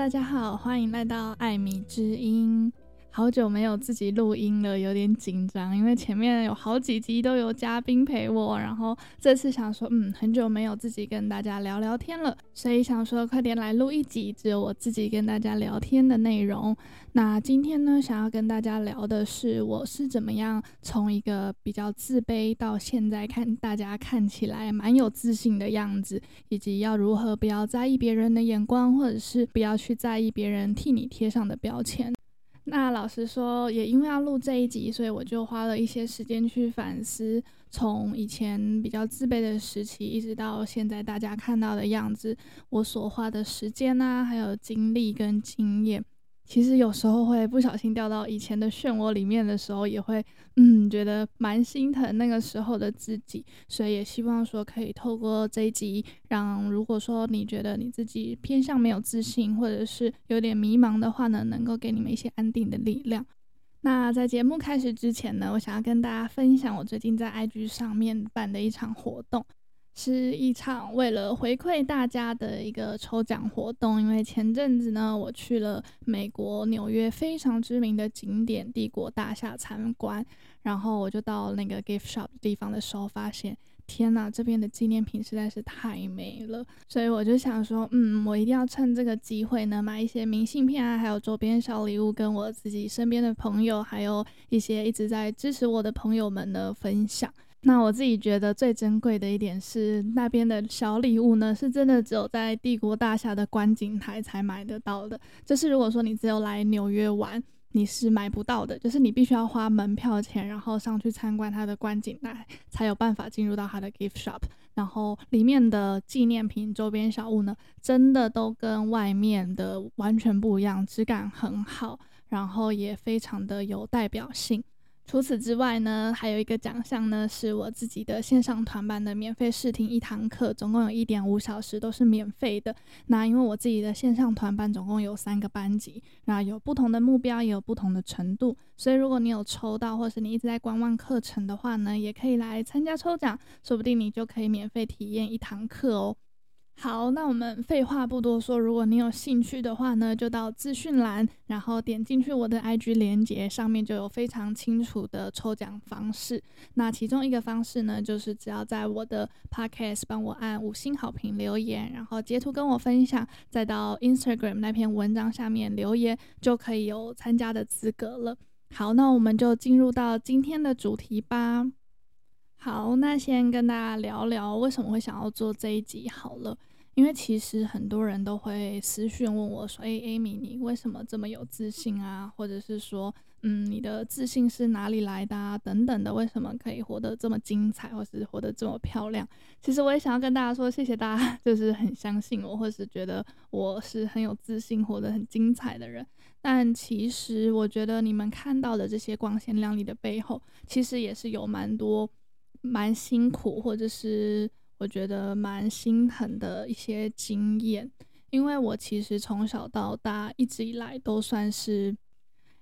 大家好，欢迎来到艾米之音。好久没有自己录音了，有点紧张，因为前面有好几集都有嘉宾陪我，然后这次想说，嗯，很久没有自己跟大家聊聊天了，所以想说快点来录一集只有我自己跟大家聊天的内容。那今天呢，想要跟大家聊的是，我是怎么样从一个比较自卑到现在看大家看起来蛮有自信的样子，以及要如何不要在意别人的眼光，或者是不要去在意别人替你贴上的标签。那老实说，也因为要录这一集，所以我就花了一些时间去反思，从以前比较自卑的时期，一直到现在大家看到的样子，我所花的时间啊，还有精力跟经验。其实有时候会不小心掉到以前的漩涡里面的时候，也会嗯觉得蛮心疼那个时候的自己，所以也希望说可以透过这一集，让如果说你觉得你自己偏向没有自信，或者是有点迷茫的话呢，能够给你们一些安定的力量。那在节目开始之前呢，我想要跟大家分享我最近在 IG 上面办的一场活动。是一场为了回馈大家的一个抽奖活动，因为前阵子呢，我去了美国纽约非常知名的景点帝国大厦参观，然后我就到那个 gift shop 的地方的时候，发现天呐，这边的纪念品实在是太美了，所以我就想说，嗯，我一定要趁这个机会呢，买一些明信片啊，还有周边小礼物，跟我自己身边的朋友，还有一些一直在支持我的朋友们呢分享。那我自己觉得最珍贵的一点是，那边的小礼物呢，是真的只有在帝国大厦的观景台才买得到的。就是如果说你只有来纽约玩，你是买不到的。就是你必须要花门票钱，然后上去参观它的观景台，才有办法进入到它的 gift shop。然后里面的纪念品、周边小物呢，真的都跟外面的完全不一样，质感很好，然后也非常的有代表性。除此之外呢，还有一个奖项呢，是我自己的线上团班的免费试听一堂课，总共有一点五小时，都是免费的。那因为我自己的线上团班总共有三个班级，那有不同的目标，也有不同的程度，所以如果你有抽到，或是你一直在观望课程的话呢，也可以来参加抽奖，说不定你就可以免费体验一堂课哦。好，那我们废话不多说，如果你有兴趣的话呢，就到资讯栏，然后点进去我的 IG 连接，上面就有非常清楚的抽奖方式。那其中一个方式呢，就是只要在我的 Podcast 帮我按五星好评留言，然后截图跟我分享，再到 Instagram 那篇文章下面留言，就可以有参加的资格了。好，那我们就进入到今天的主题吧。好，那先跟大家聊聊为什么会想要做这一集好了。因为其实很多人都会私讯问我说：“诶，Amy，你为什么这么有自信啊？或者是说，嗯，你的自信是哪里来的啊？等等的，为什么可以活得这么精彩，或是活得这么漂亮？”其实我也想要跟大家说，谢谢大家，就是很相信我，或是觉得我是很有自信、活得很精彩的人。但其实我觉得你们看到的这些光鲜亮丽的背后，其实也是有蛮多蛮辛苦，或者是。我觉得蛮心疼的一些经验，因为我其实从小到大一直以来都算是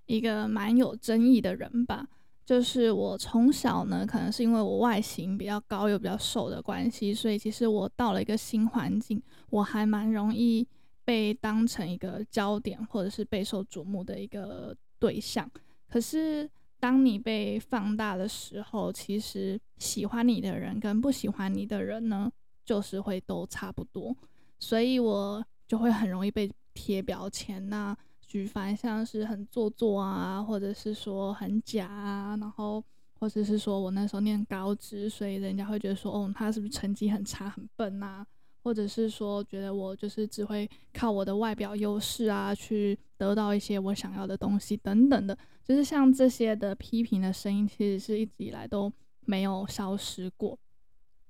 一个蛮有争议的人吧。就是我从小呢，可能是因为我外形比较高又比较瘦的关系，所以其实我到了一个新环境，我还蛮容易被当成一个焦点或者是备受瞩目的一个对象。可是，当你被放大的时候，其实喜欢你的人跟不喜欢你的人呢，就是会都差不多，所以我就会很容易被贴标签呐，举凡像是很做作啊，或者是说很假啊，然后或者是说我那时候念高职，所以人家会觉得说，哦，他是不是成绩很差很笨呐？或者是说，觉得我就是只会靠我的外表优势啊，去得到一些我想要的东西等等的，就是像这些的批评的声音，其实是一直以来都没有消失过。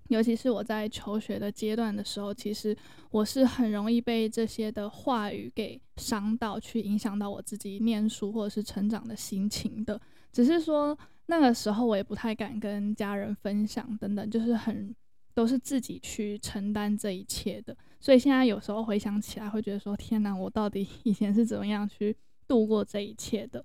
尤其是我在求学的阶段的时候，其实我是很容易被这些的话语给伤到，去影响到我自己念书或者是成长的心情的。只是说那个时候我也不太敢跟家人分享，等等，就是很。都是自己去承担这一切的，所以现在有时候回想起来，会觉得说：天哪，我到底 以前是怎么样去度过这一切的？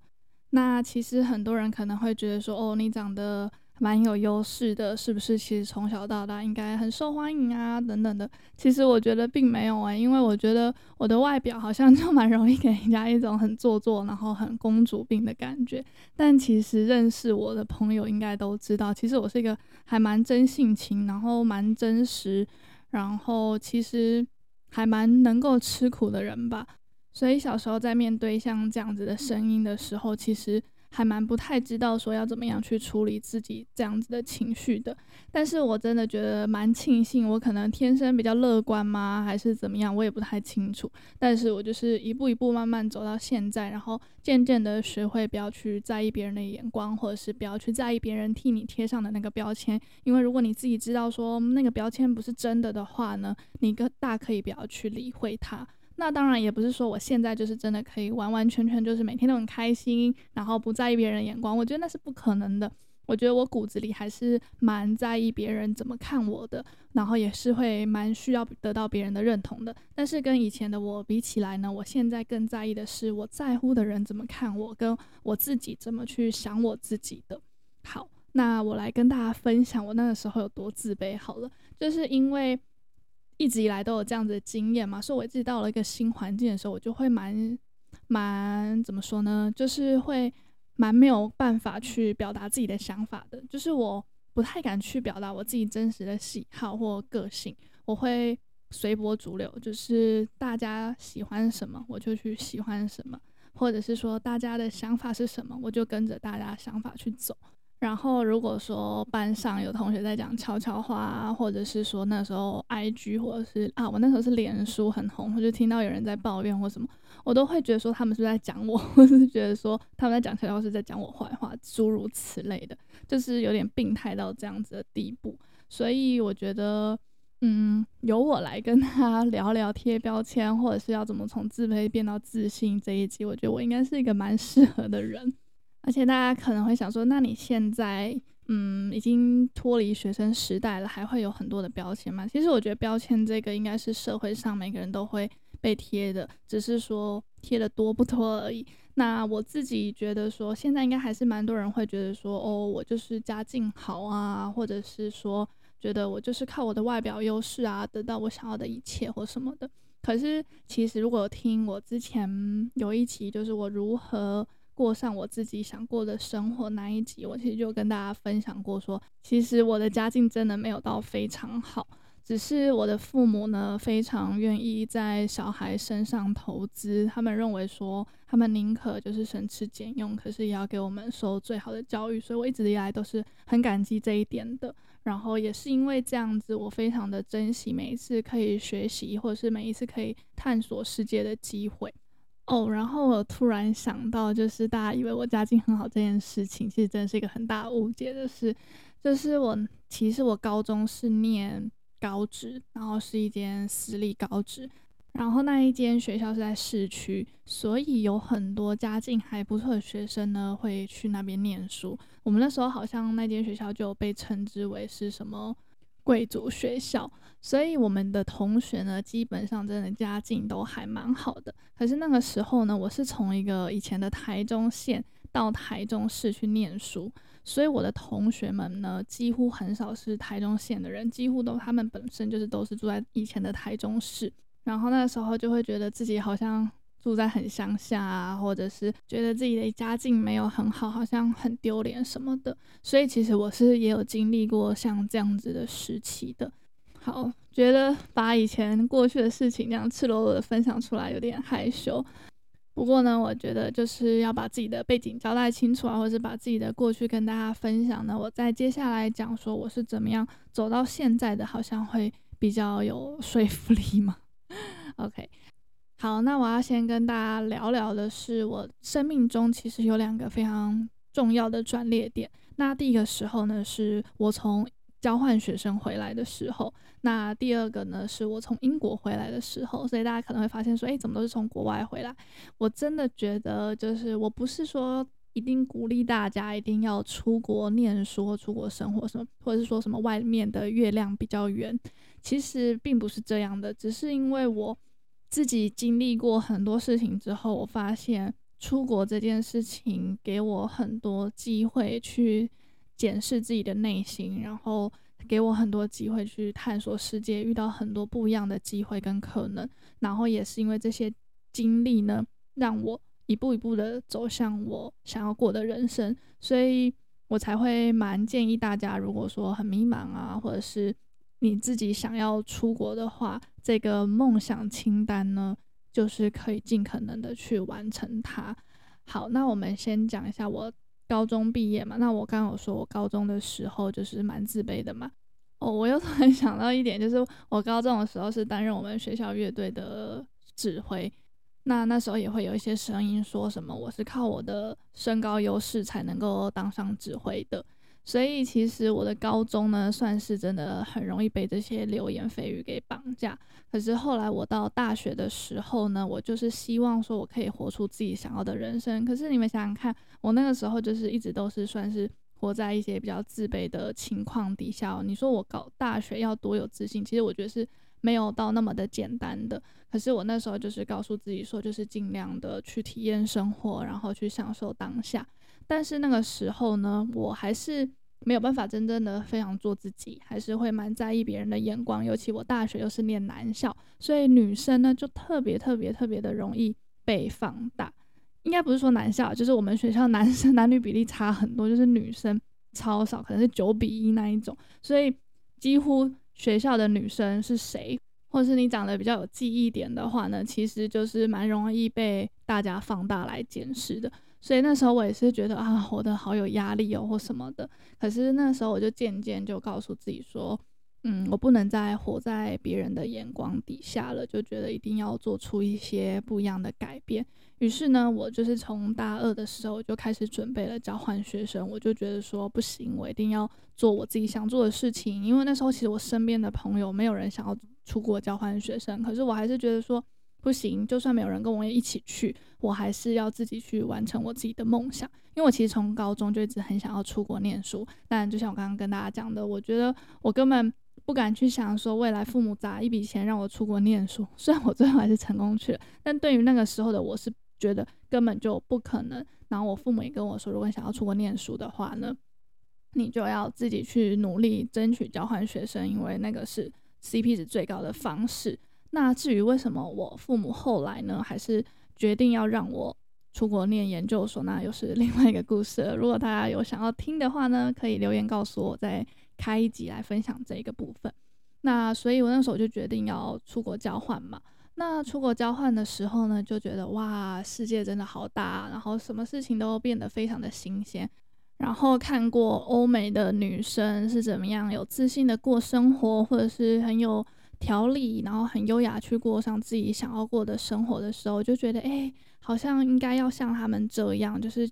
那其实很多人可能会觉得说：哦，你长得蛮有优势的，是不是？其实从小到大应该很受欢迎啊，等等的。其实我觉得并没有啊、因为我觉得我的外表好像 就蛮容易给人家一种很做作，然后很公主病的感觉。但其实认识我的朋友应该都知道，其实我是一个还蛮真性情，然后蛮真实，然后其实还蛮能够吃苦的人吧。所以小时候在面对像这样子的声音的时候，其实。还蛮不太知道说要怎么样去处理自己这样子的情绪的，但是我真的觉得蛮庆幸，我可能天生比较乐观吗，还是怎么样，我也不太清楚。但是我就是一步一步慢慢走到现在，然后渐渐的学会不要去在意别人的眼光，或者是不要去在意别人替你贴上的那个标签，因为如果你自己知道说那个标签不是真的的话呢，你个大可以不要去理会它。那当然也不是说我现在就是真的可以完完全全就是每天都很开心，然后不在意别人眼光。我觉得那是不可能的。我觉得我骨子里还是蛮在意别人怎么看我的，然后也是会蛮需要得到别人的认同的。但是跟以前的我比起来呢，我现在更在意的是我在乎的人怎么看我，跟我自己怎么去想我自己的。好，那我来跟大家分享我那个时候有多自卑。好了，就是因为。一直以来都有这样子的经验嘛，所以我自己到了一个新环境的时候，我就会蛮蛮怎么说呢？就是会蛮没有办法去表达自己的想法的，就是我不太敢去表达我自己真实的喜好或个性，我会随波逐流，就是大家喜欢什么我就去喜欢什么，或者是说大家的想法是什么，我就跟着大家想法去走。然后，如果说班上有同学在讲悄悄话啊，或者是说那时候 IG 或者是啊，我那时候是脸书很红，我就听到有人在抱怨或什么，我都会觉得说他们是不是在讲我，或者是觉得说他们在讲悄悄话是在讲我坏话，诸如此类的，就是有点病态到这样子的地步。所以我觉得，嗯，由我来跟他聊聊贴标签，或者是要怎么从自卑变到自信这一集，我觉得我应该是一个蛮适合的人。而且大家可能会想说，那你现在嗯已经脱离学生时代了，还会有很多的标签吗？其实我觉得标签这个应该是社会上每个人都会被贴的，只是说贴的多不多而已。那我自己觉得说，现在应该还是蛮多人会觉得说，哦，我就是家境好啊，或者是说觉得我就是靠我的外表优势啊，得到我想要的一切或什么的。可是其实如果听我之前有一期，就是我如何。过上我自己想过的生活那一集，我其实就跟大家分享过说，其实我的家境真的没有到非常好，只是我的父母呢非常愿意在小孩身上投资，他们认为说他们宁可就是省吃俭用，可是也要给我们受最好的教育，所以我一直以来都是很感激这一点的。然后也是因为这样子，我非常的珍惜每一次可以学习，或者是每一次可以探索世界的机会。哦，然后我突然想到，就是大家以为我家境很好这件事情，其实真的是一个很大误解的事。就是我其实我高中是念高职，然后是一间私立高职，然后那一间学校是在市区，所以有很多家境还不错的学生呢会去那边念书。我们那时候好像那间学校就被称之为是什么贵族学校。所以我们的同学呢，基本上真的家境都还蛮好的。可是那个时候呢，我是从一个以前的台中县到台中市去念书，所以我的同学们呢，几乎很少是台中县的人，几乎都他们本身就是都是住在以前的台中市。然后那个时候就会觉得自己好像住在很乡下啊，或者是觉得自己的家境没有很好，好像很丢脸什么的。所以其实我是也有经历过像这样子的时期的。好，觉得把以前过去的事情这样赤裸裸的分享出来有点害羞。不过呢，我觉得就是要把自己的背景交代清楚啊，或者把自己的过去跟大家分享呢。我在接下来讲说我是怎么样走到现在的，好像会比较有说服力嘛。OK，好，那我要先跟大家聊聊的是，我生命中其实有两个非常重要的转捩点。那第一个时候呢，是我从交换学生回来的时候，那第二个呢，是我从英国回来的时候，所以大家可能会发现说，诶，怎么都是从国外回来？我真的觉得，就是我不是说一定鼓励大家一定要出国念书出国生活什么，或者是说什么外面的月亮比较圆，其实并不是这样的，只是因为我自己经历过很多事情之后，我发现出国这件事情给我很多机会去。检视自己的内心，然后给我很多机会去探索世界，遇到很多不一样的机会跟可能。然后也是因为这些经历呢，让我一步一步的走向我想要过的人生，所以我才会蛮建议大家，如果说很迷茫啊，或者是你自己想要出国的话，这个梦想清单呢，就是可以尽可能的去完成它。好，那我们先讲一下我高中毕业嘛。那我刚刚有说我高中的时候就是蛮自卑的嘛。哦，我又突然 想到一点，就是我高中的时候是担任我们学校乐队的指挥。那那时候也会有一些声音说什么我是靠我的身高优势才能够当上指挥的。所以其实我的高中呢，算是真的很容易被这些流言蜚语给绑架。可是后来我到大学的时候呢，我就是希望说我可以活出自己想要的人生。可是你们想想看，我那个时候就是一直都是算是活在一些比较自卑的情况底下。你说我搞大学要多有自信，其实我觉得是没有到那么的简单的。可是我那时候就是告诉自己说，就是尽量的去体验生活，然后去享受当下。但是那个时候呢，我还是没有办法真正的非常做自己，还是会蛮在意别人的眼光。尤其我大学又是念男校，所以女生呢就特别特别特别的容易被放大。应该不是说男校，就是我们学校男生 男女比例差很多，就是女生超少，可能是九比一那一种。所以几乎学校的女生是谁，或者是你长得比较有记忆点的话呢，其实就是蛮容易被大家放大来检视的。所以那时候我也是觉得啊，活得好有压力哦，或什么的。可是那时候我就渐渐就告诉自己说，嗯，我不能再活在别人的眼光底下了，就觉得一定要做出一些不一样的改变。于是呢，我就是从大二的时候就开始准备了交换学生。我就觉得说不行，我一定要做我自己想做的事情。因为那时候其实我身边的朋友没有人想要出国交换学生，可是我还是觉得说。不行，就算没有人跟我一起去，我还是要自己去完成我自己的梦想。因为我其实从高中就一直很想要出国念书，但就像我刚刚跟大家讲的，我觉得我根本不敢去想说未来父母砸一笔钱让我出国念书。虽然我最后还是成功去了，但对于那个时候的我是觉得根本就不可能。然后我父母也跟我说，如果想要出国念书的话呢，你就要自己去努力争取交换学生，因为那个是 CP 值最高的方式。那至于为什么我父母后来呢，还是决定要让我出国念研究所，那又是另外一个故事了。如果大家有想要听的话呢，可以留言告诉我，再开一集来分享这个部分。那所以我那时候就决定要出国交换嘛。那出国交换的时候呢，就觉得哇，世界真的好大，然后什么事情都变得非常的新鲜。然后看过欧美的女生是怎么样有自信的过生活，或者是很有。条理，然后很优雅去过上自己想要过的生活的时候，就觉得，哎，好像应该要像他们这样，就是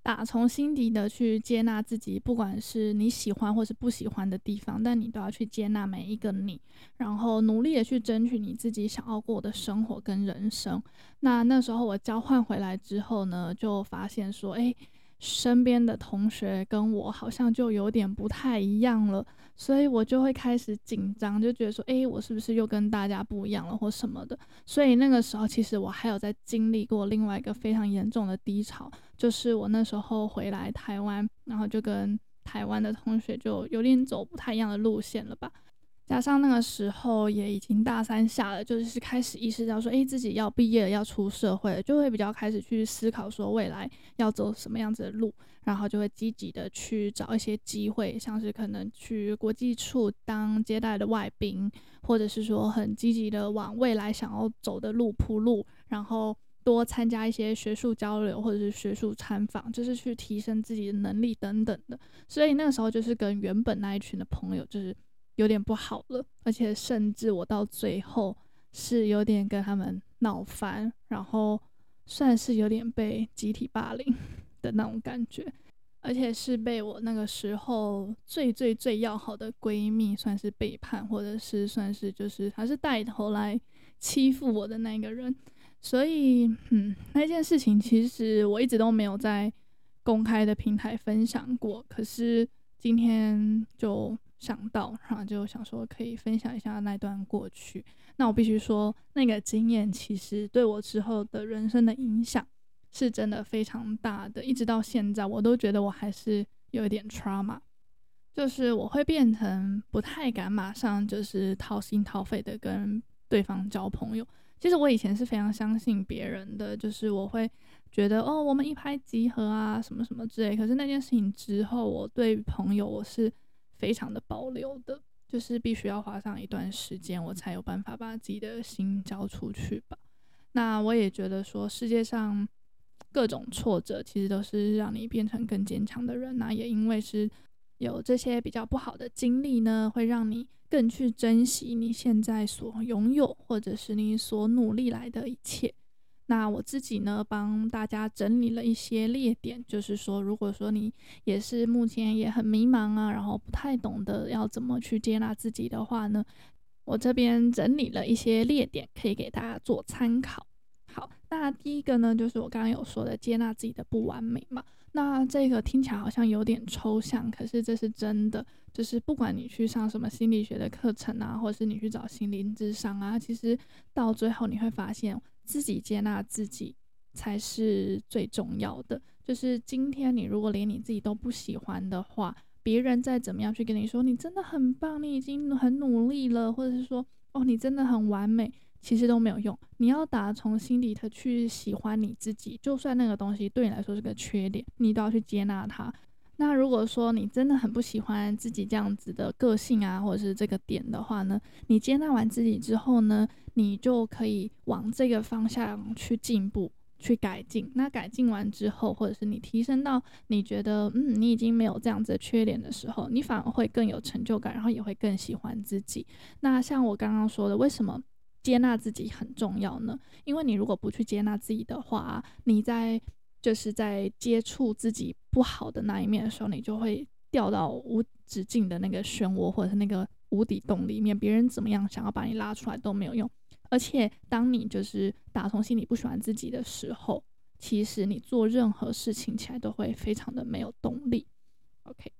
打从心底的去接纳自己，不管是你喜欢或是不喜欢的地方，但你都要去接纳每一个你，然后努力的去争取你自己想要过的生活跟人生。那那时候我交换回来之后呢，就发现说，哎。身边的同学跟我好像就有点不太一样了，所以我就会开始紧张，就觉得说，诶，我是不是又跟大家不一样了，或什么的。所以那个时候，其实我还有在经历过另外一个非常严重的低潮，就是我那时候回来台湾，然后就跟台湾的同学就有点走不太一样的路线了吧。加上那个时候也已经大三下了，就是开始意识到说，诶，自己要毕业了，要出社会了，就会比较开始去思考说未来要走什么样子的路，然后就会积极的去找一些机会，像是可能去国际处当接待的外宾，或者是说很积极的往未来想要走的路铺路，然后多参加一些学术交流或者是学术参访，就是去提升自己的能力等等的。所以那个时候就是跟原本那一群的朋友就是。有点不好了，而且甚至我到最后是有点跟他们闹翻，然后算是有点被集体霸凌 的那种感觉，而且是被我那个时候最最最要好的闺蜜算是背叛，或者是算是就是还是带头来欺负我的那个人，所以嗯，那件事情其实我一直都没有在公开的平台分享过，可是今天就。想到，然后就想说可以分享一下那段过去。那我必须说，那个经验其实对我之后的人生的影响是真的非常大的。一直到现在，我都觉得我还是有一点 trauma，就是我会变成不太敢马上就是掏心掏肺的跟对方交朋友。其实我以前是非常相信别人的，就是我会觉得哦，我们一拍即合啊，什么什么之类。可是那件事情之后，我对朋友我是非常的保留的，就是必须要花上一段时间，我才有办法把自己的心交出去吧。那我也觉得说，世界上各种挫折其实都是让你变成更坚强的人。那也因为是有这些比较不好的经历呢，会让你。更去珍惜你现在所拥有，或者是你所努力来的一切。那我自己呢，帮大家整理了一些列点，就是说，如果说你也是目前也很迷茫啊，然后不太懂得要怎么去接纳自己的话呢，我这边整理了一些列点，可以给大家做参考。好，那第一个呢，就是我刚刚有说的接纳自己的不完美嘛。那这个听起来好像有点抽象，可是这是真的。就是不管你去上什么心理学的课程啊，或者是你去找心灵智商啊，其实到最后你会发现，自己接纳自己才是最重要的。就是今天你如果连你自己都不喜欢的话，别人再怎么样去跟你说你真的很棒，你已经很努力了，或者是说哦你真的很完美，其实都没有用。你要打从心底的去喜欢你自己，就算那个东西对你来说是个缺点，你都要去接纳它。那如果说你真的很不喜欢自己这样子的个性啊，或者是这个点的话呢，你接纳完自己之后呢，你就可以往这个方向去进步、去改进。那改进完之后，或者是你提升到你觉得嗯，你已经没有这样子的缺点的时候，你反而会更有成就感，然后也会更喜欢自己。那像我刚刚说的，为什么接纳自己很重要呢？因为你如果不去接纳自己的话，你在就是在接触自己不好的那一面的时候，你就会掉到无止境的那个漩涡，或者是那个无底洞里面。别人怎么样想要把你拉出来都没有用。而且，当你就是打从心里不喜欢自己的时候，其实你做任何事情起来都会非常的没有动力。OK，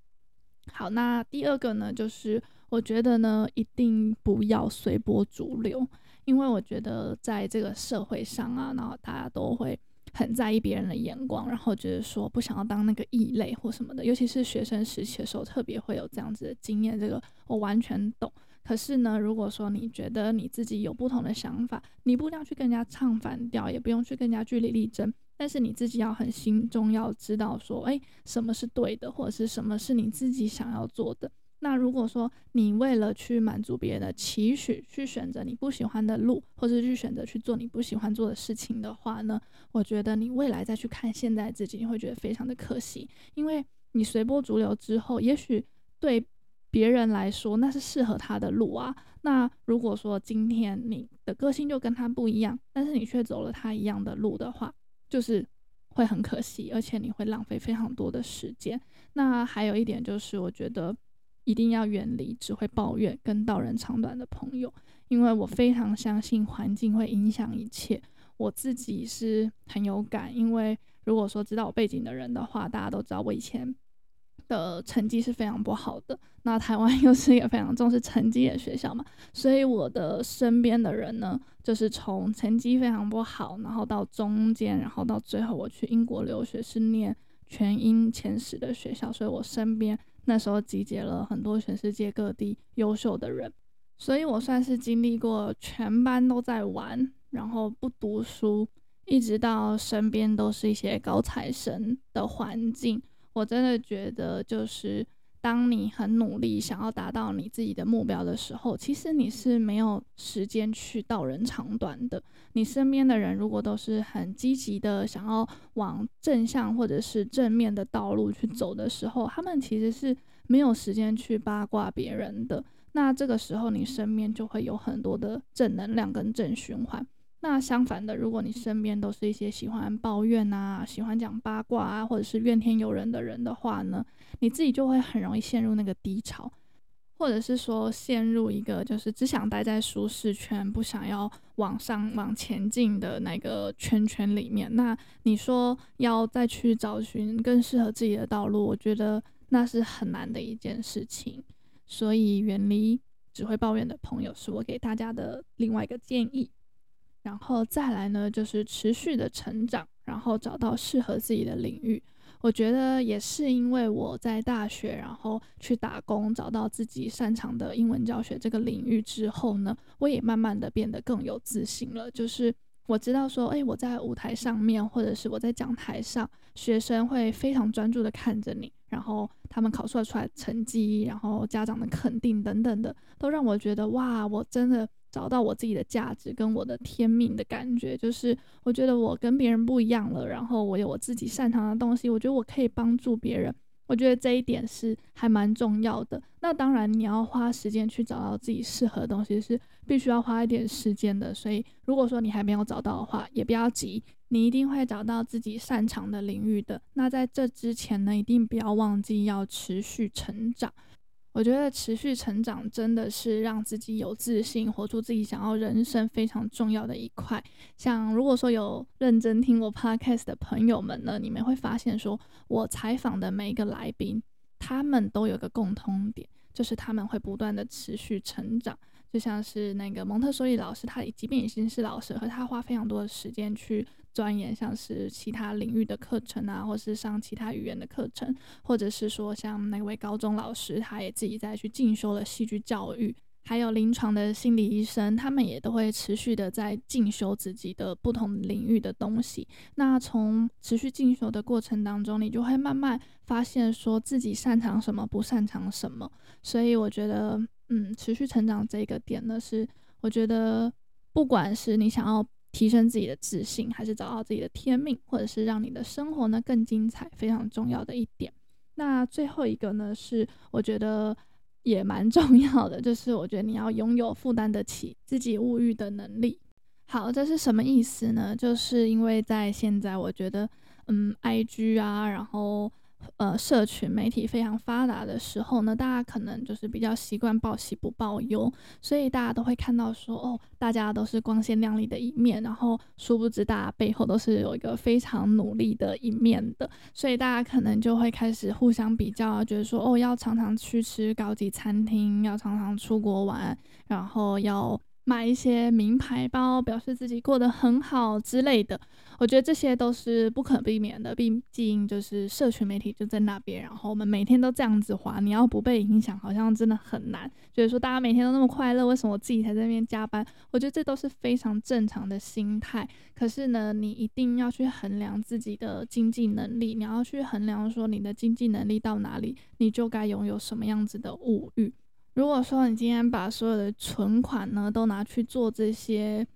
好，那第二个呢，就是我觉得呢，一定不要随波逐流，因为我觉得在这个社会上啊，然后大家都会。很在意别人的眼光，然后觉得说不想要当那个异类或什么的，尤其是学生时期的时候，特别会有这样子的经验。这个我完全懂。可是呢，如果说你觉得你自己有不同的想法，你不一定要去跟人家唱反调，也不用去跟人家据理力争，但是你自己要很心中要知道说，诶，什么是对的，或者是什么是你自己想要做的。那如果说你为了去满足别人的期许，去选择你不喜欢的路，或者去选择去做你不喜欢做的事情的话呢，我觉得你未来再去看现在自己，你会觉得非常的可惜，因为你随波逐流之后，也许对别人来说那是适合他的路啊。那如果说今天你的个性就跟他不一样，但是你却走了他一样的路的话，就是会很可惜，而且你会浪费非常多的时间。那还有一点就是，我觉得。一定要远离只会抱怨跟道人长短的朋友，因为我非常相信环境会影响一切。我自己是很有感，因为如果说知道我背景的人的话，大家都知道我以前的成绩是非常不好的。那台湾又是一个非常重视成绩的学校嘛，所以我的身边的人呢，就是从成绩非常不好，然后到中间，然后到最后我去英国留学是念全英前十的学校，所以我身边。那时候集结了很多全世界各地优秀的人，所以我算是经历过全班都在玩，然后不读书，一直到身边都是一些高材生的环境。我真的觉得就是。当你很努力想要达到你自己的目标的时候，其实你是没有时间去道人长短的。你身边的人如果都是很积极的想要往正向或者是正面的道路去走的时候，他们其实是没有时间去八卦别人的。那这个时候，你身边就会有很多的正能量跟正循环。那相反的，如果你身边都是一些喜欢抱怨啊、喜欢讲八卦啊，或者是怨天尤人的人的话呢，你自己就会很容易陷入那个低潮，或者是说陷入一个就是只想待在舒适圈，不想要往上往前进的那个圈圈里面。那你说要再去找寻更适合自己的道路，我觉得那是很难的一件事情。所以远离只会抱怨的朋友，是我给大家的另外一个建议。然后再来呢，就是持续的成长，然后找到适合自己的领域。我觉得也是因为我在大学，然后去打工，找到自己擅长的英文教学这个领域之后呢，我也慢慢的变得更有自信了。就是我知道说，诶，我在舞台上面，或者是我在讲台上，学生会非常专注的看着你，然后他们考出来出来成绩，然后家长的肯定等等的，都让我觉得哇，我真的。找到我自己的价值跟我的天命的感觉，就是我觉得我跟别人不一样了，然后我有我自己擅长的东西，我觉得我可以帮助别人，我觉得这一点是还蛮重要的。那当然你要花时间去找到自己适合的东西，是必须要花一点时间的。所以如果说你还没有找到的话，也不要急，你一定会找到自己擅长的领域的。那在这之前呢，一定不要忘记要持续成长。我觉得持续成长真的是让自己有自信、活出自己想要人生非常重要的一块。像如果说有认真听过 podcast 的朋友们呢，你们会发现说，我采访的每一个来宾，他们都有个共通点，就是他们会不断的持续成长。就像是那个蒙特梭利老师，他即便已经是老师，和他花非常多的时间去钻研，像是其他领域的课程啊，或是上其他语言的课程，或者是说像那位高中老师，他也自己在去进修了戏剧教育，还有临床的心理医生，他们也都会持续的在进修自己的不同领域的东西。那从持续进修的过程当中，你就会慢慢发现说自己擅长什么，不擅长什么。所以我觉得。嗯，持续成长这个点呢，是我觉得，不管是你想要提升自己的自信，还是找到自己的天命，或者是让你的生活呢更精彩，非常重要的一点。那最后一个呢，是我觉得也蛮 重要的，就是我觉得你要拥有负担得起自己物欲的能力。好，这是什么意思呢？就是因为在现在，我觉得，嗯，IG 啊，然后。呃，社群媒体非常发达的时候呢，大家可能就是比较习惯报喜不报忧，所以大家都会看到说，哦，大家都是光鲜亮丽的一面，然后殊不知大家背后都是有一个非常努力的一面的，所以大家可能就会开始互相比较，觉得说，哦，要常常去吃高级餐厅，要常常出国玩，然后要。买一些名牌包，表示自己过得很好之类的，我觉得这些都是不可避免的。毕竟就是社群媒体就在那边，然后我们每天都这样子滑，你要不被影响，好像真的很难。就是说，大家每天都那么快乐，为什么我自己才在那边加班？我觉得这都是非常正常的心态。可是呢，你一定要去衡量自己的经济能力，你要去衡量说你的经济能力到哪里，你就该拥有什么样子的物欲。如果说你今天把所有的存款呢都拿去做这些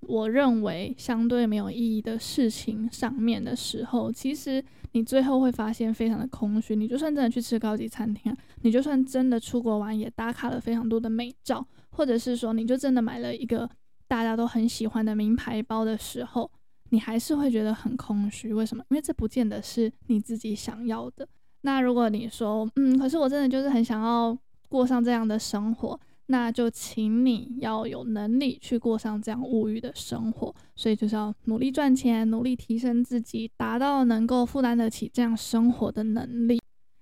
我认为相对没有意义的事情上面的时候，其实你最后会发现非常的空虚。你就算真的去吃高级餐厅，你就算真的出国玩也打卡了非常多的美照，或者是说你就真的买了一个大家都很喜欢的名牌包的时候，你还是会觉得很空虚。为什么？因为这不见得是你自己想要的。那如果你说，嗯，可是我真的就是很想要。过上这样的生活，那就请你要有能力去过上这样物欲的生活，所以就是要努力赚钱，努力提升自己，达到能够负担得起这样生活的能力。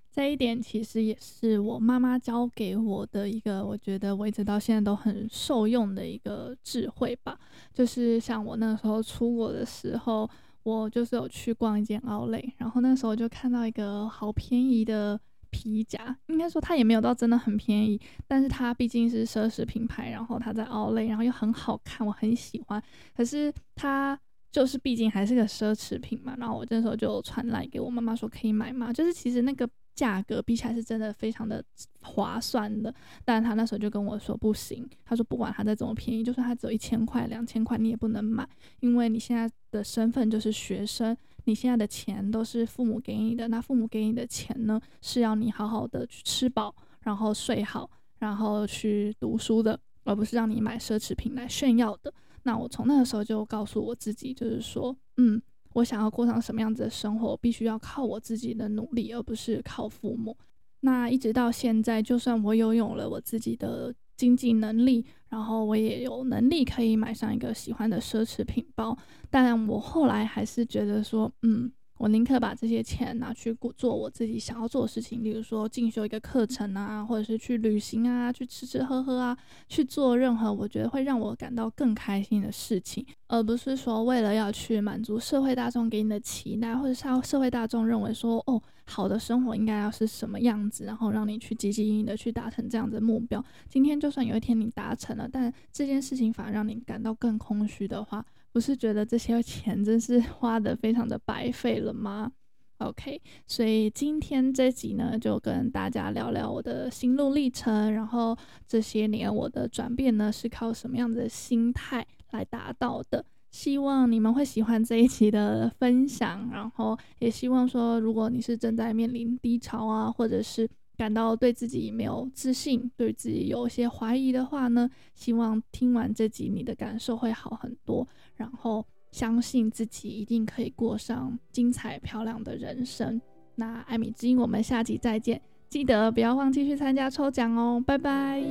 这一点其实也是我妈妈教给我的一个，我觉得我一直到现在都很受用的一个智慧吧。就是像我那时候出国的时候，我就是有去逛一间奥莱然后那时候就看到一个好便宜的。皮夹应该说它也没有到真的很便宜，但是它毕竟是奢侈品牌，然后它在 Outlet，然后又很好看，我很喜欢。可是它就是毕竟还是个奢侈品嘛，然后我这时候就传来给我妈妈说可以买吗？就是其实那个价格比起来是真的非常的划算的，但是他那时候就跟我说不行，他说不管它再怎么便宜，就算它只有一千块、两千块，你也不能买，因为你现在的身份就是学生。你现在的钱都是父母给你的，那父母给你的钱呢，是要你好好的去吃饱，然后睡好，然后去读书的，而不是让你买奢侈品来炫耀的。那我从那个时候就告诉我自己，就是说，嗯，我想要过上什么样子的生活，必须要靠我自己的努力，而不是靠父母。那一直到现在，就算我拥有了我自己的。经济能力，然后我也有能力可以买上一个喜欢的奢侈品包，但我后来还是觉得说，嗯，我宁可把这些钱拿去做我自己想要做的事情，例如说进修一个课程啊，或者是去旅行啊，去吃吃喝喝啊，去做任何我觉得会让我感到更开心的事情，而不是说为了要去满足社会大众给你的期待，或者是社会大众认为说哦，好的生活应该要是什么样子，然后让你去积极应的去达成这样的目标。今天就算有一天你达成了，但这件事情反而让你感到更空虚的话。不是觉得这些钱真是 花的非常的白费了吗？OK，所以今天这集呢，就跟大家聊聊我的心路历程，然后这些年我的转变呢，是靠什么样的心态来达到的。希望你们会喜欢这一期的分享，然后也希望说，如果你是正在面临低潮啊，或者是感到对自己没有自信，对自己有些怀疑的话呢，希望听完这集你的感受会好很多。然后相信自己一定可以过上精彩漂亮的人生。那艾米之音，我们下集再见，记得不要忘记去参加抽奖哦，拜拜。